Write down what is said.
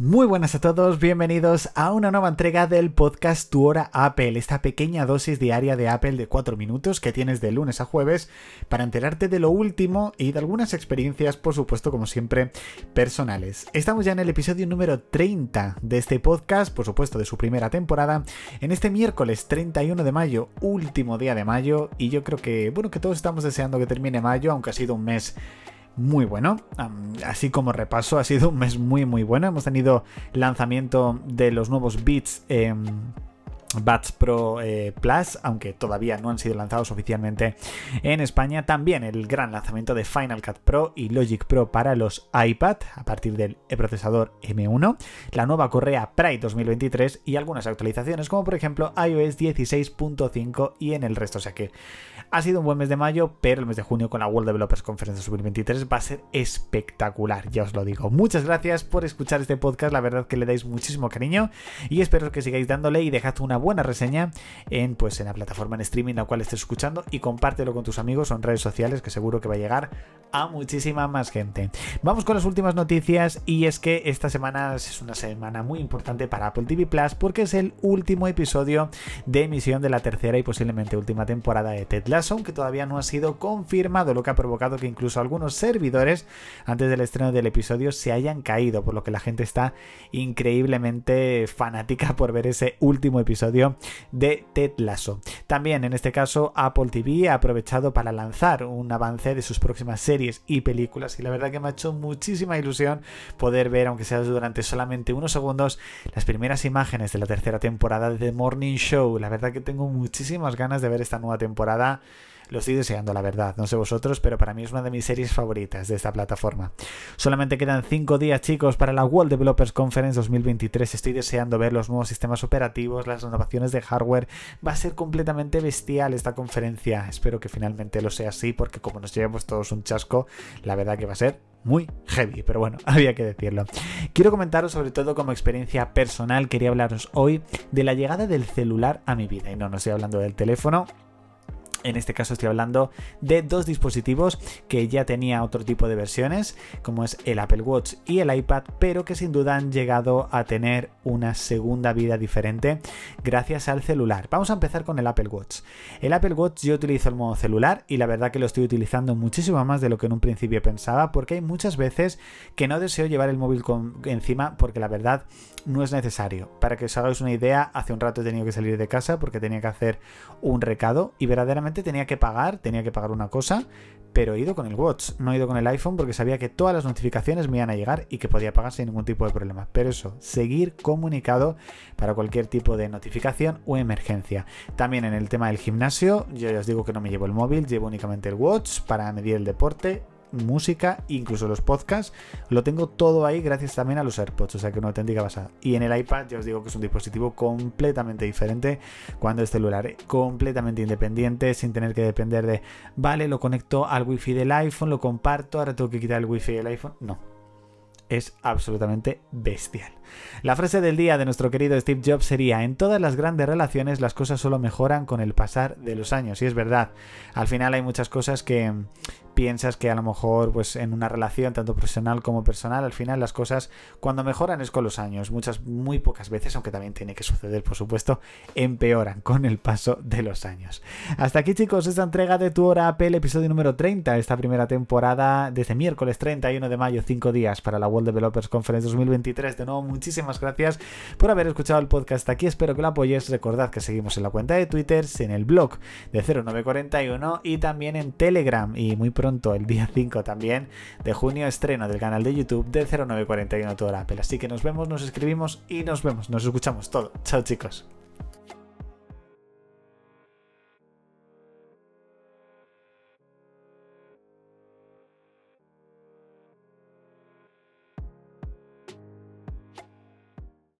Muy buenas a todos, bienvenidos a una nueva entrega del podcast Tu Hora Apple, esta pequeña dosis diaria de Apple de 4 minutos que tienes de lunes a jueves para enterarte de lo último y de algunas experiencias, por supuesto, como siempre, personales. Estamos ya en el episodio número 30 de este podcast, por supuesto, de su primera temporada, en este miércoles 31 de mayo, último día de mayo, y yo creo que, bueno, que todos estamos deseando que termine mayo, aunque ha sido un mes muy bueno. así como repaso, ha sido un mes muy muy bueno. Hemos tenido lanzamiento de los nuevos Beats. Bats Pro eh, Plus, aunque todavía no han sido lanzados oficialmente en España. También el gran lanzamiento de Final Cut Pro y Logic Pro para los iPad a partir del procesador M1. La nueva correa Pride 2023 y algunas actualizaciones como por ejemplo iOS 16.5 y en el resto. O sea que ha sido un buen mes de mayo, pero el mes de junio con la World Developers Conference 2023 va a ser espectacular, ya os lo digo. Muchas gracias por escuchar este podcast, la verdad que le dais muchísimo cariño y espero que sigáis dándole y dejad una buena reseña en, pues, en la plataforma en streaming la cual estés escuchando y compártelo con tus amigos en redes sociales que seguro que va a llegar a muchísima más gente. Vamos con las últimas noticias y es que esta semana es una semana muy importante para Apple TV Plus porque es el último episodio de emisión de la tercera y posiblemente última temporada de Ted Lasso, aunque todavía no ha sido confirmado, lo que ha provocado que incluso algunos servidores antes del estreno del episodio se hayan caído, por lo que la gente está increíblemente fanática por ver ese último episodio de Ted Lasso. También en este caso Apple TV ha aprovechado para lanzar un avance de sus próximas series y películas y la verdad que me ha hecho muchísima ilusión poder ver, aunque sea durante solamente unos segundos, las primeras imágenes de la tercera temporada de The Morning Show. La verdad que tengo muchísimas ganas de ver esta nueva temporada. Lo estoy deseando, la verdad. No sé vosotros, pero para mí es una de mis series favoritas de esta plataforma. Solamente quedan 5 días, chicos, para la World Developers Conference 2023. Estoy deseando ver los nuevos sistemas operativos, las renovaciones de hardware. Va a ser completamente bestial esta conferencia. Espero que finalmente lo sea así, porque como nos llevemos todos un chasco, la verdad que va a ser muy heavy, pero bueno, había que decirlo. Quiero comentaros sobre todo como experiencia personal, quería hablaros hoy de la llegada del celular a mi vida. Y no, no estoy hablando del teléfono, en este caso estoy hablando de dos dispositivos que ya tenía otro tipo de versiones, como es el Apple Watch y el iPad, pero que sin duda han llegado a tener una segunda vida diferente gracias al celular. Vamos a empezar con el Apple Watch. El Apple Watch yo utilizo el modo celular y la verdad que lo estoy utilizando muchísimo más de lo que en un principio pensaba, porque hay muchas veces que no deseo llevar el móvil encima porque la verdad no es necesario. Para que os hagáis una idea, hace un rato he tenido que salir de casa porque tenía que hacer un recado y verdaderamente tenía que pagar, tenía que pagar una cosa, pero he ido con el Watch, no he ido con el iPhone porque sabía que todas las notificaciones me iban a llegar y que podía pagar sin ningún tipo de problema. Pero eso, seguir comunicado para cualquier tipo de notificación o emergencia. También en el tema del gimnasio, yo ya os digo que no me llevo el móvil, llevo únicamente el Watch para medir el deporte música, incluso los podcasts, lo tengo todo ahí gracias también a los AirPods, o sea que una auténtica basada. Y en el iPad ya os digo que es un dispositivo completamente diferente cuando es celular, completamente independiente, sin tener que depender de, vale, lo conecto al wifi del iPhone, lo comparto, ahora tengo que quitar el wifi del iPhone. No, es absolutamente bestial. La frase del día de nuestro querido Steve Jobs sería, en todas las grandes relaciones las cosas solo mejoran con el pasar de los años. Y es verdad, al final hay muchas cosas que piensas que a lo mejor pues en una relación tanto profesional como personal al final las cosas cuando mejoran es con los años. Muchas muy pocas veces aunque también tiene que suceder por supuesto empeoran con el paso de los años. Hasta aquí chicos esta entrega de tu hora Apple episodio número 30 esta primera temporada desde miércoles 31 de mayo 5 días para la World Developers Conference 2023 de nuevo muchísimas gracias por haber escuchado el podcast aquí. Espero que lo apoyes. Recordad que seguimos en la cuenta de Twitter en el blog de 0941 y también en Telegram. Y muy pronto el día 5 también de junio, estreno del canal de YouTube de 0941 Toda Apple. Así que nos vemos, nos escribimos y nos vemos, nos escuchamos todo. Chao chicos.